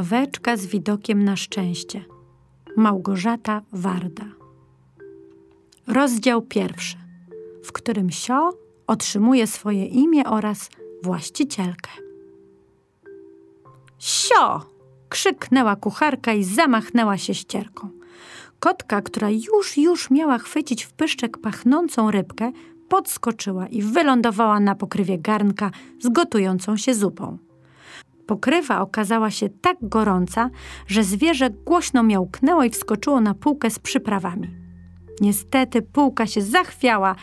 Ławeczka z widokiem na szczęście. Małgorzata Warda. Rozdział pierwszy, w którym Sio otrzymuje swoje imię oraz właścicielkę. Sio! krzyknęła kucharka i zamachnęła się ścierką. Kotka, która już, już miała chwycić w pyszczek pachnącą rybkę, podskoczyła i wylądowała na pokrywie garnka z gotującą się zupą. Pokrywa okazała się tak gorąca, że zwierzę głośno miałknęło i wskoczyło na półkę z przyprawami. Niestety półka się zachwiała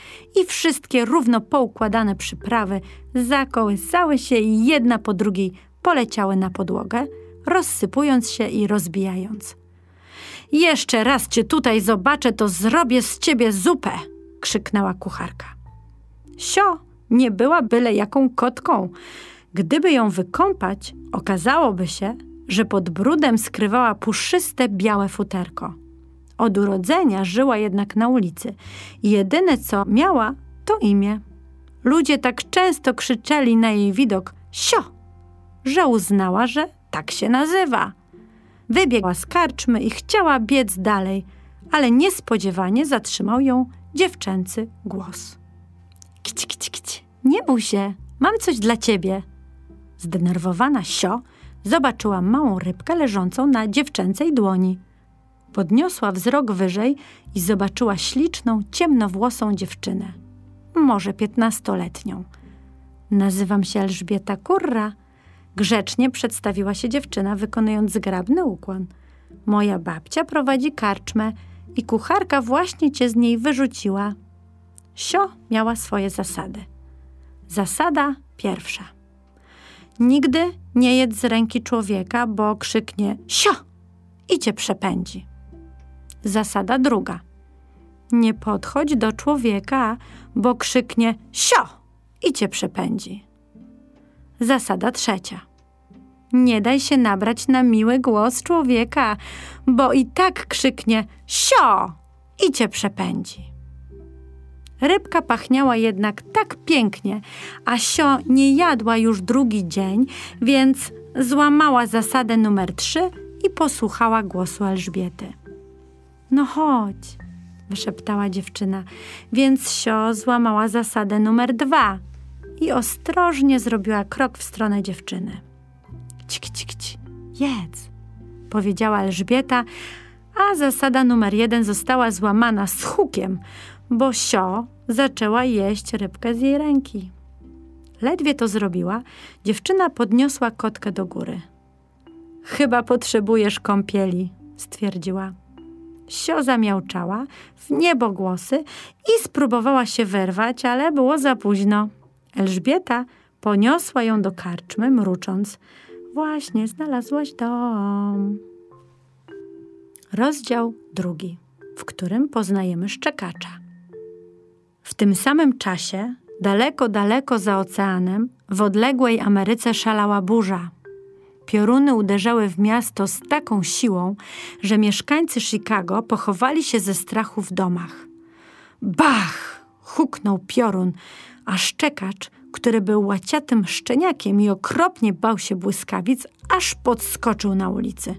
i wszystkie równo poukładane przyprawy zakołysały się i jedna po drugiej poleciały na podłogę, rozsypując się i rozbijając. Jeszcze raz cię tutaj zobaczę, to zrobię z ciebie zupę! krzyknęła kucharka. Sio nie była byle jaką kotką. Gdyby ją wykąpać, okazałoby się, że pod brudem skrywała puszyste białe futerko. Od urodzenia żyła jednak na ulicy i jedyne co miała to imię. Ludzie tak często krzyczeli na jej widok sio, że uznała, że tak się nazywa. Wybiegła z karczmy i chciała biec dalej, ale niespodziewanie zatrzymał ją dziewczęcy głos. Kić, kić, kić, nie bój się, mam coś dla ciebie. Zdenerwowana Sio zobaczyła małą rybkę leżącą na dziewczęcej dłoni. Podniosła wzrok wyżej i zobaczyła śliczną, ciemnowłosą dziewczynę. Może piętnastoletnią. Nazywam się Elżbieta Kurra. Grzecznie przedstawiła się dziewczyna, wykonując zgrabny ukłon. Moja babcia prowadzi karczmę i kucharka właśnie cię z niej wyrzuciła. Sio miała swoje zasady. Zasada pierwsza. Nigdy nie jedz z ręki człowieka, bo krzyknie sio i cię przepędzi. Zasada druga. Nie podchodź do człowieka, bo krzyknie sio i cię przepędzi. Zasada trzecia. Nie daj się nabrać na miły głos człowieka, bo i tak krzyknie sio i cię przepędzi. Rybka pachniała jednak tak pięknie, a Sio nie jadła już drugi dzień, więc złamała zasadę numer trzy i posłuchała głosu Elżbiety. No chodź, wyszeptała dziewczyna, więc Sio złamała zasadę numer dwa i ostrożnie zrobiła krok w stronę dziewczyny. Cik, cik, cik, jedz, powiedziała Elżbieta, a zasada numer jeden została złamana z hukiem, bo Sio zaczęła jeść rybkę z jej ręki. Ledwie to zrobiła, dziewczyna podniosła kotkę do góry. Chyba potrzebujesz kąpieli, stwierdziła. Sio zamiałczała w niebo głosy i spróbowała się wyrwać, ale było za późno. Elżbieta poniosła ją do karczmy, mrucząc. Właśnie znalazłaś dom. Rozdział drugi, w którym poznajemy szczekacza. W tym samym czasie, daleko, daleko za oceanem, w odległej Ameryce szalała burza. Pioruny uderzały w miasto z taką siłą, że mieszkańcy Chicago pochowali się ze strachu w domach. Bach! huknął piorun, a szczekacz, który był łaciatym szczeniakiem i okropnie bał się błyskawic, aż podskoczył na ulicy.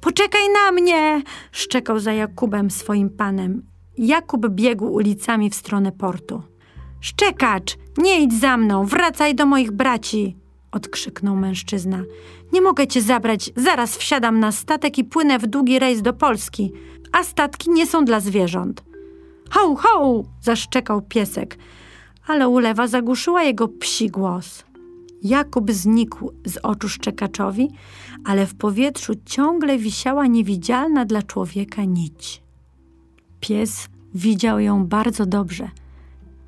Poczekaj na mnie! szczekał za Jakubem swoim panem. Jakub biegł ulicami w stronę portu. Szczekacz, nie idź za mną, wracaj do moich braci! odkrzyknął mężczyzna. Nie mogę cię zabrać, zaraz wsiadam na statek i płynę w długi rejs do Polski, a statki nie są dla zwierząt. Ho, ho! zaszczekał piesek, ale ulewa zagłuszyła jego psi głos. Jakub znikł z oczu szczekaczowi, ale w powietrzu ciągle wisiała niewidzialna dla człowieka nić. Pies widział ją bardzo dobrze.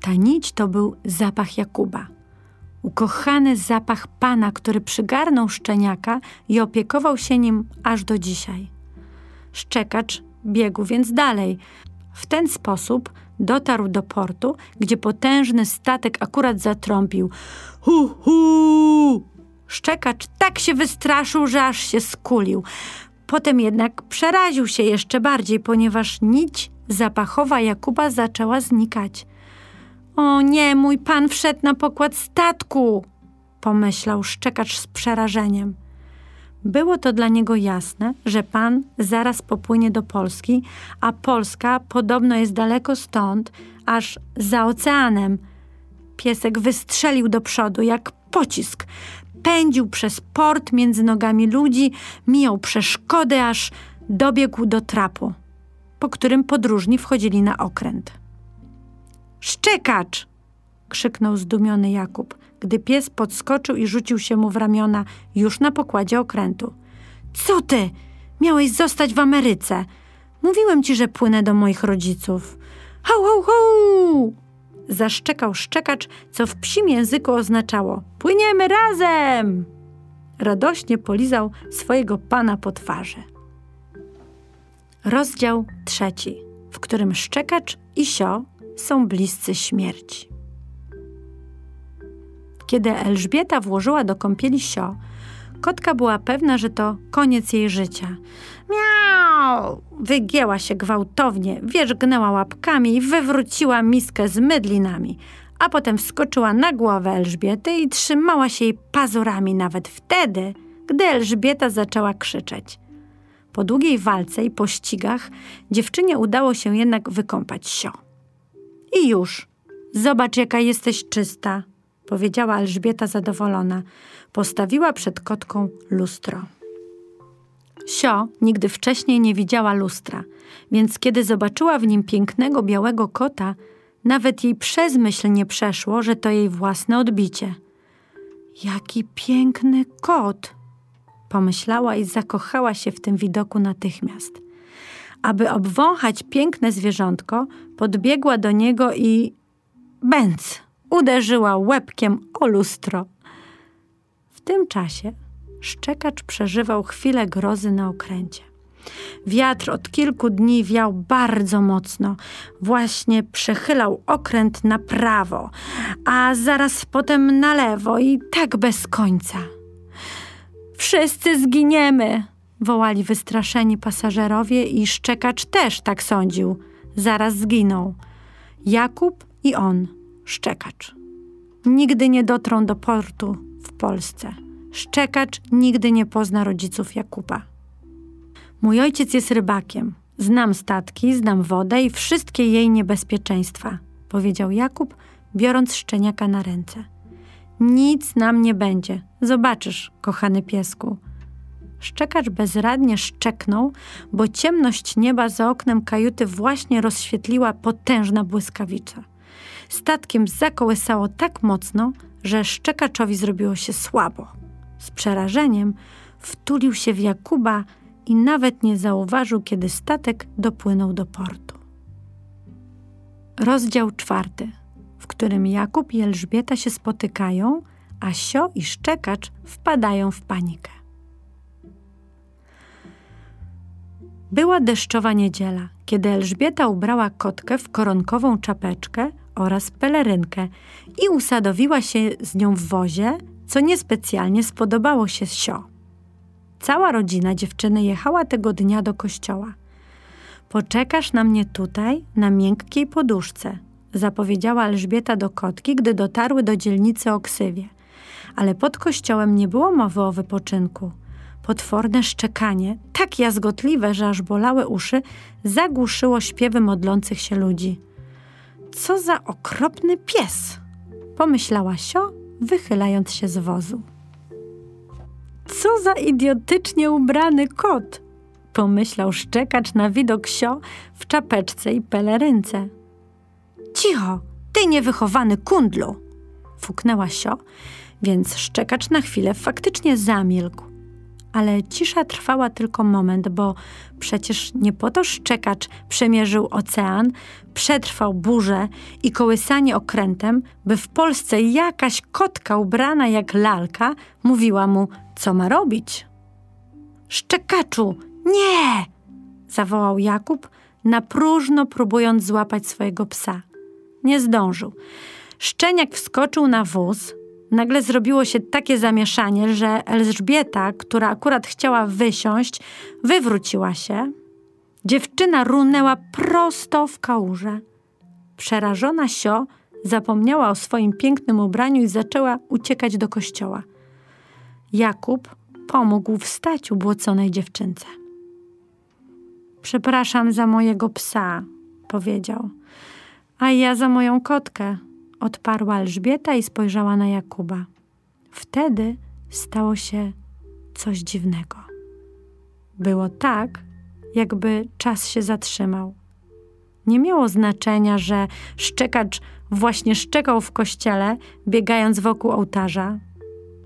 Ta nić to był zapach Jakuba. Ukochany zapach pana, który przygarnął szczeniaka i opiekował się nim aż do dzisiaj. Szczekacz biegł więc dalej. W ten sposób dotarł do portu, gdzie potężny statek akurat zatrąbił. Hu, hu! Szczekacz tak się wystraszył, że aż się skulił. Potem jednak przeraził się jeszcze bardziej, ponieważ nić zapachowa Jakuba zaczęła znikać. O nie, mój pan wszedł na pokład statku, pomyślał szczekacz z przerażeniem. Było to dla niego jasne, że pan zaraz popłynie do Polski, a Polska podobno jest daleko stąd, aż za oceanem. Piesek wystrzelił do przodu jak pocisk. Pędził przez port między nogami ludzi, mijał przeszkody, aż dobiegł do trapu, po którym podróżni wchodzili na okręt. Szczekacz! krzyknął zdumiony Jakub, gdy pies podskoczył i rzucił się mu w ramiona już na pokładzie okrętu. Co ty? Miałeś zostać w Ameryce. Mówiłem ci, że płynę do moich rodziców. Hau, hau, hau! Zaszczekał szczekacz, co w psim języku oznaczało Płyniemy razem! Radośnie polizał swojego pana po twarzy. Rozdział trzeci, w którym szczekacz i sio są bliscy śmierci. Kiedy Elżbieta włożyła do kąpieli sio, kotka była pewna, że to koniec jej życia. Miau! Wygięła się gwałtownie, wierzgnęła łapkami i wywróciła miskę z mydlinami, a potem wskoczyła na głowę Elżbiety i trzymała się jej pazurami nawet wtedy, gdy Elżbieta zaczęła krzyczeć. Po długiej walce i pościgach dziewczynie udało się jednak wykąpać sio. I już. Zobacz, jaka jesteś czysta, powiedziała Elżbieta zadowolona. Postawiła przed kotką lustro. Sio nigdy wcześniej nie widziała lustra, więc kiedy zobaczyła w nim pięknego białego kota, nawet jej przez myśl nie przeszło, że to jej własne odbicie. Jaki piękny kot! Pomyślała i zakochała się w tym widoku natychmiast. Aby obwąchać piękne zwierzątko, podbiegła do niego i bęc uderzyła łebkiem o lustro. W tym czasie szczekacz przeżywał chwilę grozy na okręcie. Wiatr od kilku dni wiał bardzo mocno. Właśnie przechylał okręt na prawo, a zaraz potem na lewo i tak bez końca. Wszyscy zginiemy! wołali wystraszeni pasażerowie i szczekacz też tak sądził. Zaraz zginął. Jakub i on, szczekacz. Nigdy nie dotrą do portu w Polsce. Szczekacz nigdy nie pozna rodziców Jakuba. Mój ojciec jest rybakiem. Znam statki, znam wodę i wszystkie jej niebezpieczeństwa, powiedział Jakub, biorąc szczeniaka na ręce. Nic nam nie będzie. Zobaczysz, kochany piesku. Szczekacz bezradnie szczeknął, bo ciemność nieba za oknem kajuty właśnie rozświetliła potężna błyskawica. Statkiem zakołysało tak mocno, że szczekaczowi zrobiło się słabo. Z przerażeniem wtulił się w Jakuba i nawet nie zauważył, kiedy statek dopłynął do portu. Rozdział czwarty, którym Jakub i Elżbieta się spotykają, a Sio i Szczekacz wpadają w panikę. Była deszczowa niedziela, kiedy Elżbieta ubrała kotkę w koronkową czapeczkę oraz pelerynkę i usadowiła się z nią w wozie, co niespecjalnie spodobało się Sio. Cała rodzina dziewczyny jechała tego dnia do kościoła. Poczekasz na mnie tutaj, na miękkiej poduszce, zapowiedziała Elżbieta do kotki, gdy dotarły do dzielnicy Oksywie. Ale pod kościołem nie było mowy o wypoczynku. Potworne szczekanie, tak jazgotliwe, że aż bolały uszy, zagłuszyło śpiewy modlących się ludzi. Co za okropny pies! pomyślała Sio, wychylając się z wozu. Co za idiotycznie ubrany kot! pomyślał szczekacz na widok Sio w czapeczce i pelerynce. Cicho, ty niewychowany kundlu! fuknęła Sio, więc szczekacz na chwilę faktycznie zamilkł ale cisza trwała tylko moment, bo przecież nie po to szczekacz przemierzył ocean, przetrwał burzę i kołysanie okrętem, by w Polsce jakaś kotka ubrana jak lalka mówiła mu, co ma robić. Szczekaczu, nie! zawołał Jakub, na próżno próbując złapać swojego psa. Nie zdążył. Szczeniak wskoczył na wóz, nagle zrobiło się takie zamieszanie, że Elżbieta, która akurat chciała wysiąść, wywróciła się. Dziewczyna runęła prosto w kałużę. Przerażona Sio zapomniała o swoim pięknym ubraniu i zaczęła uciekać do kościoła. Jakub pomógł wstać ubłoconej dziewczynce. Przepraszam za mojego psa, powiedział. A ja za moją kotkę, odparła Elżbieta i spojrzała na Jakuba. Wtedy stało się coś dziwnego. Było tak, jakby czas się zatrzymał. Nie miało znaczenia, że szczekacz właśnie szczekał w kościele, biegając wokół ołtarza,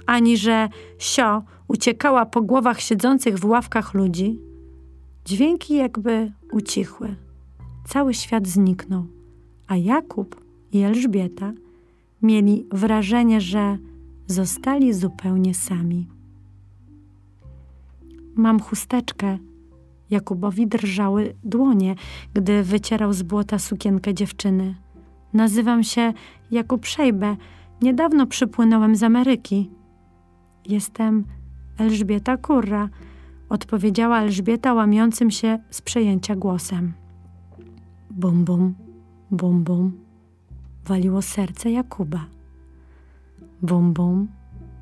ani że sio uciekała po głowach siedzących w ławkach ludzi. Dźwięki jakby ucichły. Cały świat zniknął, a Jakub i Elżbieta mieli wrażenie, że zostali zupełnie sami. Mam chusteczkę. Jakubowi drżały dłonie, gdy wycierał z błota sukienkę dziewczyny. Nazywam się Jakub Szejbe. Niedawno przypłynąłem z Ameryki. Jestem Elżbieta Kurra, odpowiedziała Elżbieta łamiącym się z przejęcia głosem. Bum, bum, bum, bum, waliło serce Jakuba. Bum, bum,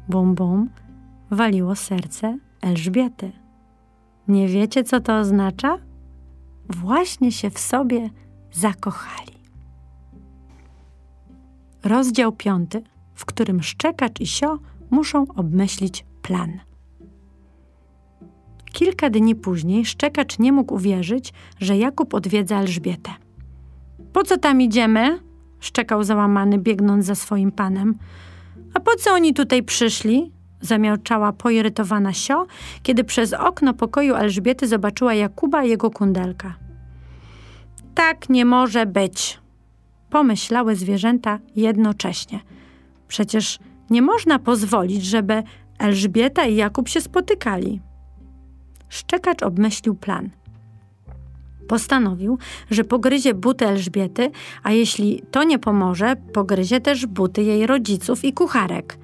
bum, bum, waliło serce Elżbiety. Nie wiecie, co to oznacza? Właśnie się w sobie zakochali. Rozdział piąty, w którym szczekacz i sio muszą obmyślić plan. Kilka dni później szczekacz nie mógł uwierzyć, że Jakub odwiedza Elżbietę. Po co tam idziemy? szczekał załamany, biegnąc za swoim panem. A po co oni tutaj przyszli? zamiałczała poirytowana Sio, kiedy przez okno pokoju Elżbiety zobaczyła Jakuba i jego kundelka. Tak nie może być, pomyślały zwierzęta jednocześnie. Przecież nie można pozwolić, żeby Elżbieta i Jakub się spotykali. Szczekacz obmyślił plan. Postanowił, że pogryzie buty Elżbiety, a jeśli to nie pomoże, pogryzie też buty jej rodziców i kucharek.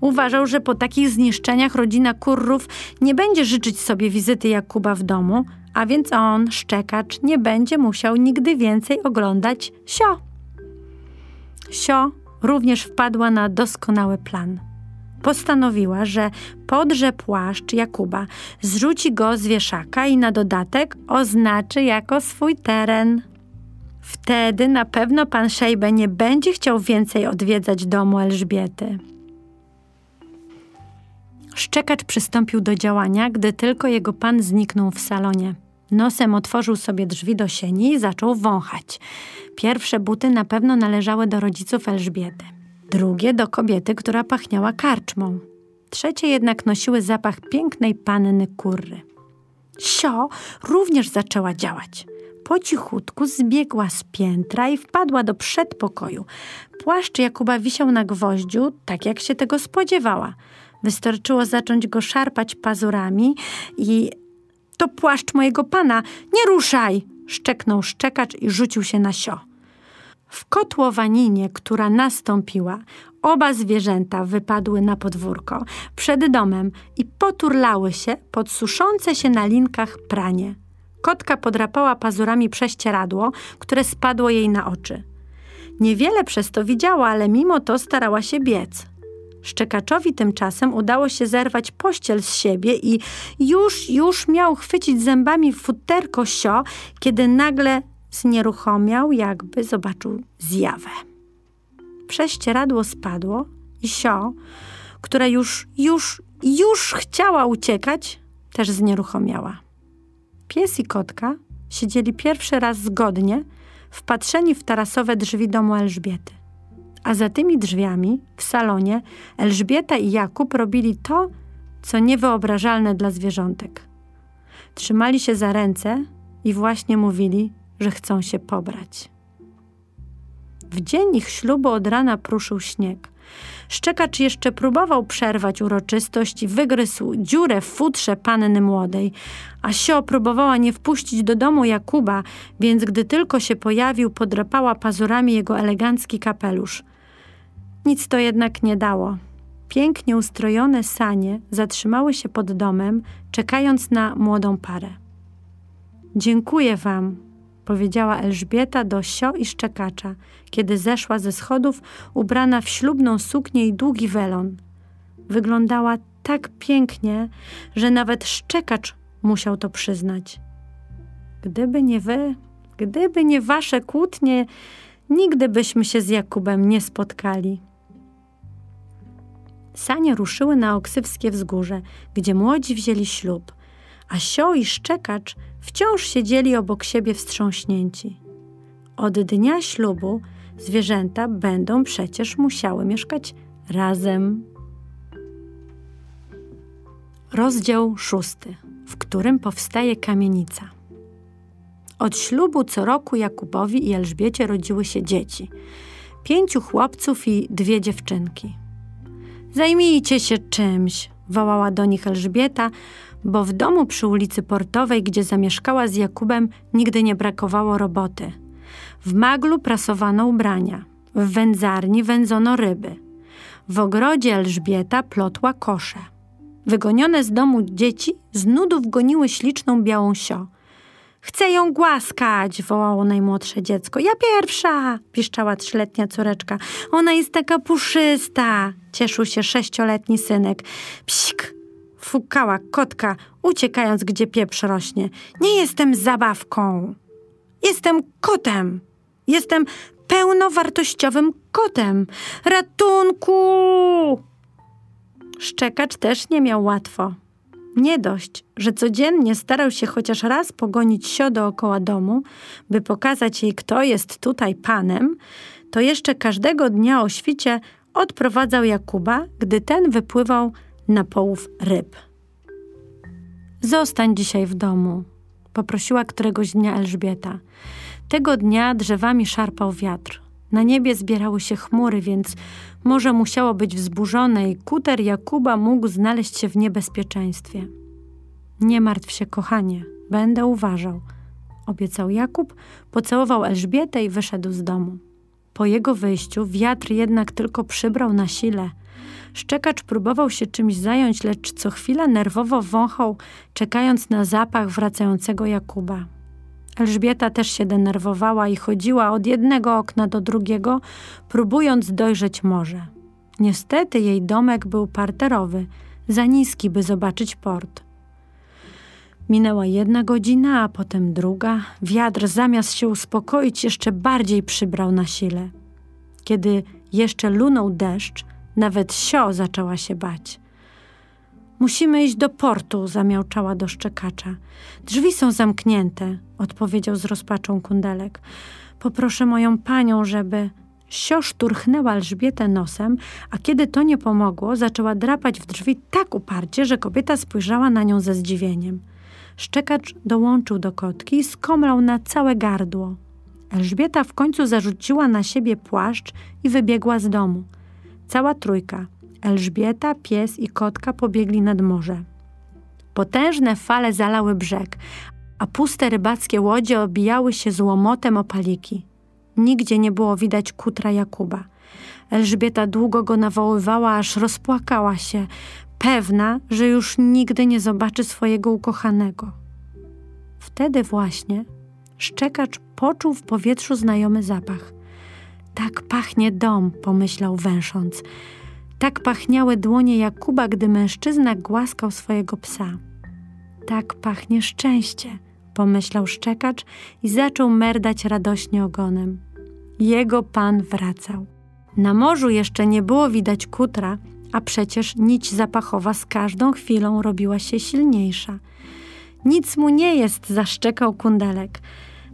Uważał, że po takich zniszczeniach rodzina Kurrów nie będzie życzyć sobie wizyty Jakuba w domu, a więc on, szczekacz, nie będzie musiał nigdy więcej oglądać Sio. Sio również wpadła na doskonały plan. Postanowiła, że podrze płaszcz Jakuba, zrzuci go z wieszaka i na dodatek oznaczy jako swój teren. Wtedy na pewno pan Szejbe nie będzie chciał więcej odwiedzać domu Elżbiety. Szczekacz przystąpił do działania, gdy tylko jego pan zniknął w salonie. Nosem otworzył sobie drzwi do sieni i zaczął wąchać. Pierwsze buty na pewno należały do rodziców Elżbiety, drugie do kobiety, która pachniała karczmą. Trzecie jednak nosiły zapach pięknej panny kurry. Sio również zaczęła działać. Po cichutku zbiegła z piętra i wpadła do przedpokoju. Płaszcz Jakuba wisiał na gwoździu, tak jak się tego spodziewała. Wystarczyło zacząć go szarpać pazurami i to płaszcz mojego pana, nie ruszaj! szczeknął szczekacz i rzucił się na sio. W kotłowaninie, która nastąpiła, oba zwierzęta wypadły na podwórko przed domem i poturlały się pod suszące się na linkach pranie. Kotka podrapała pazurami prześcieradło, które spadło jej na oczy. Niewiele przez to widziała, ale mimo to starała się biec. Szczekaczowi tymczasem udało się zerwać pościel z siebie i już, już miał chwycić zębami futerko sio, kiedy nagle znieruchomiał, jakby zobaczył zjawę. Prześcieradło spadło i sio, która już, już, już chciała uciekać, też znieruchomiała. Pies i kotka siedzieli pierwszy raz zgodnie, wpatrzeni w tarasowe drzwi domu Elżbiety a za tymi drzwiami, w salonie, Elżbieta i Jakub robili to, co niewyobrażalne dla zwierzątek. Trzymali się za ręce i właśnie mówili, że chcą się pobrać. W dzień ich ślubu od rana pruszył śnieg. Szczekacz jeszcze próbował przerwać uroczystość i wygryzł dziurę w futrze panny młodej, a Sio próbowała nie wpuścić do domu Jakuba, więc gdy tylko się pojawił, podrapała pazurami jego elegancki kapelusz. Nic to jednak nie dało. Pięknie ustrojone sanie zatrzymały się pod domem, czekając na młodą parę. Dziękuję wam, powiedziała Elżbieta do sio i szczekacza, kiedy zeszła ze schodów ubrana w ślubną suknię i długi welon. wyglądała tak pięknie, że nawet szczekacz musiał to przyznać. Gdyby nie wy, gdyby nie wasze kłótnie, nigdy byśmy się z Jakubem nie spotkali. Sanie ruszyły na Oksywskie wzgórze, gdzie młodzi wzięli ślub, a Sio i Szczekacz wciąż siedzieli obok siebie wstrząśnięci. Od dnia ślubu zwierzęta będą przecież musiały mieszkać razem. Rozdział szósty, w którym powstaje kamienica. Od ślubu co roku Jakubowi i Elżbiecie rodziły się dzieci. Pięciu chłopców i dwie dziewczynki. Zajmijcie się czymś, wołała do nich Elżbieta, bo w domu przy ulicy Portowej, gdzie zamieszkała z Jakubem, nigdy nie brakowało roboty. W maglu prasowano ubrania, w wędzarni wędzono ryby. W ogrodzie Elżbieta plotła kosze. Wygonione z domu dzieci z nudów goniły śliczną białą sio. Chcę ją głaskać, wołało najmłodsze dziecko. Ja pierwsza, piszczała trzyletnia córeczka. Ona jest taka puszysta, cieszył się sześcioletni synek. Psik, fukała kotka, uciekając, gdzie pieprz rośnie. Nie jestem zabawką. Jestem kotem. Jestem pełnowartościowym kotem. Ratunku! Szczekacz też nie miał łatwo. Nie dość, że codziennie starał się chociaż raz pogonić sio dookoła domu, by pokazać jej, kto jest tutaj panem, to jeszcze każdego dnia o świcie odprowadzał Jakuba, gdy ten wypływał na połów ryb. Zostań dzisiaj w domu, poprosiła któregoś dnia Elżbieta. Tego dnia drzewami szarpał wiatr. Na niebie zbierały się chmury, więc morze musiało być wzburzone i kuter Jakuba mógł znaleźć się w niebezpieczeństwie. Nie martw się, kochanie, będę uważał, obiecał Jakub, pocałował Elżbietę i wyszedł z domu. Po jego wyjściu wiatr jednak tylko przybrał na sile. Szczekacz próbował się czymś zająć, lecz co chwila nerwowo wąchał, czekając na zapach wracającego Jakuba. Elżbieta też się denerwowała i chodziła od jednego okna do drugiego, próbując dojrzeć morze. Niestety jej domek był parterowy, za niski, by zobaczyć port. Minęła jedna godzina, a potem druga. Wiatr zamiast się uspokoić, jeszcze bardziej przybrał na sile. Kiedy jeszcze lunął deszcz, nawet sio zaczęła się bać. Musimy iść do portu, zamiałczała do szczekacza. Drzwi są zamknięte, odpowiedział z rozpaczą kundelek. Poproszę moją panią, żeby... Sio szturchnęła Elżbietę nosem, a kiedy to nie pomogło, zaczęła drapać w drzwi tak uparcie, że kobieta spojrzała na nią ze zdziwieniem. Szczekacz dołączył do kotki i skomlał na całe gardło. Elżbieta w końcu zarzuciła na siebie płaszcz i wybiegła z domu. Cała trójka – Elżbieta, pies i kotka pobiegli nad morze. Potężne fale zalały brzeg, a puste rybackie łodzie obijały się z łomotem o paliki. Nigdzie nie było widać kutra Jakuba. Elżbieta długo go nawoływała, aż rozpłakała się, pewna, że już nigdy nie zobaczy swojego ukochanego. Wtedy właśnie szczekacz poczuł w powietrzu znajomy zapach. Tak pachnie dom, pomyślał węsząc. Tak pachniały dłonie Jakuba, gdy mężczyzna głaskał swojego psa. Tak pachnie szczęście, pomyślał szczekacz i zaczął merdać radośnie ogonem. Jego pan wracał. Na morzu jeszcze nie było widać kutra, a przecież nić zapachowa z każdą chwilą robiła się silniejsza. Nic mu nie jest, zaszczekał kundelek.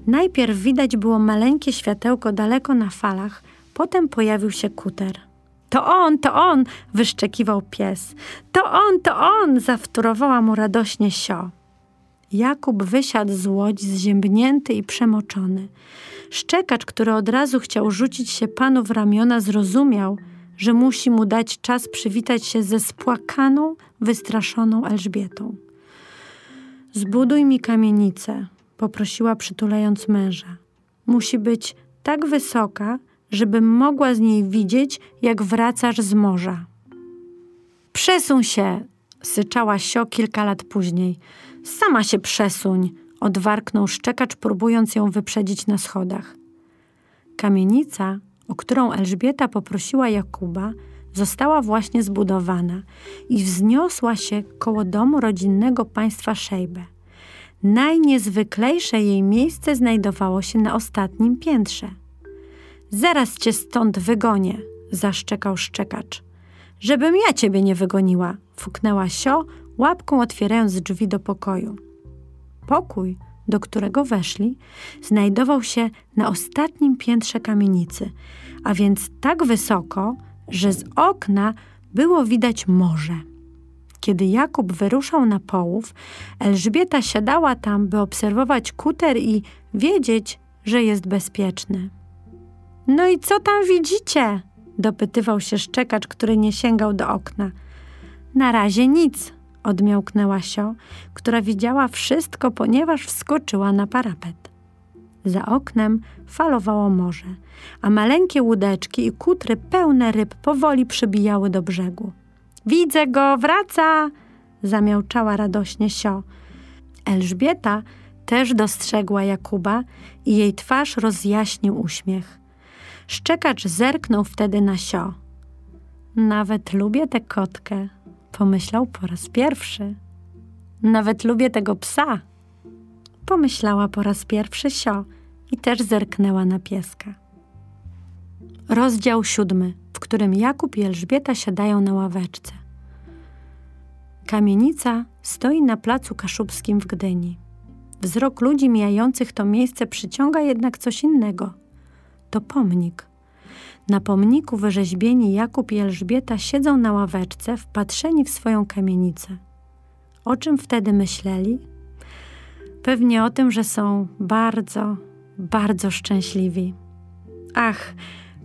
Najpierw widać było maleńkie światełko daleko na falach, potem pojawił się kuter. To on, to on! wyszczekiwał pies. To on, to on! zawtórowała mu radośnie sio. Jakub wysiadł z łodzi zziębnięty i przemoczony. Szczekacz, który od razu chciał rzucić się panu w ramiona, zrozumiał, że musi mu dać czas przywitać się ze spłakaną, wystraszoną Elżbietą. Zbuduj mi kamienicę, poprosiła przytulając męża. Musi być tak wysoka, żebym mogła z niej widzieć, jak wracasz z morza. Przesuń się, syczała Sio kilka lat później. Sama się przesuń, odwarknął szczekacz, próbując ją wyprzedzić na schodach. Kamienica, o którą Elżbieta poprosiła Jakuba, została właśnie zbudowana i wzniosła się koło domu rodzinnego państwa Szejbe. Najniezwyklejsze jej miejsce znajdowało się na ostatnim piętrze. Zaraz cię stąd wygonię, zaszczekał szczekacz. Żebym ja ciebie nie wygoniła, fuknęła Sio, łapką otwierając drzwi do pokoju. Pokój, do którego weszli, znajdował się na ostatnim piętrze kamienicy, a więc tak wysoko, że z okna było widać morze. Kiedy Jakub wyruszał na połów, Elżbieta siadała tam, by obserwować kuter i wiedzieć, że jest bezpieczny. No i co tam widzicie? dopytywał się szczekacz, który nie sięgał do okna. Na razie nic, odmiałknęła Sio, która widziała wszystko, ponieważ wskoczyła na parapet. Za oknem falowało morze, a maleńkie łódeczki i kutry pełne ryb powoli przybijały do brzegu. Widzę go, wraca! zamiałczała radośnie Sio. Elżbieta też dostrzegła Jakuba i jej twarz rozjaśnił uśmiech. Szczekacz zerknął wtedy na Sio. Nawet lubię tę kotkę, pomyślał po raz pierwszy. Nawet lubię tego psa, pomyślała po raz pierwszy Sio i też zerknęła na pieska. Rozdział siódmy, którym Jakub i Elżbieta siadają na ławeczce. Kamienica stoi na placu kaszubskim w Gdyni. Wzrok ludzi mijających to miejsce przyciąga jednak coś innego. To pomnik. Na pomniku wyrzeźbieni Jakub i Elżbieta siedzą na ławeczce, wpatrzeni w swoją kamienicę. O czym wtedy myśleli? Pewnie o tym, że są bardzo, bardzo szczęśliwi. Ach,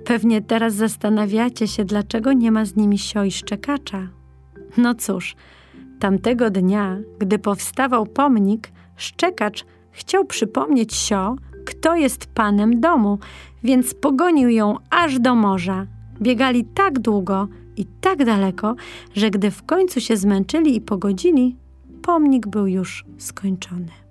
pewnie teraz zastanawiacie się, dlaczego nie ma z nimi sio i szczekacza. No cóż, tamtego dnia, gdy powstawał pomnik, szczekacz chciał przypomnieć sio, kto jest panem domu, więc pogonił ją aż do morza. Biegali tak długo i tak daleko, że gdy w końcu się zmęczyli i pogodzili, pomnik był już skończony.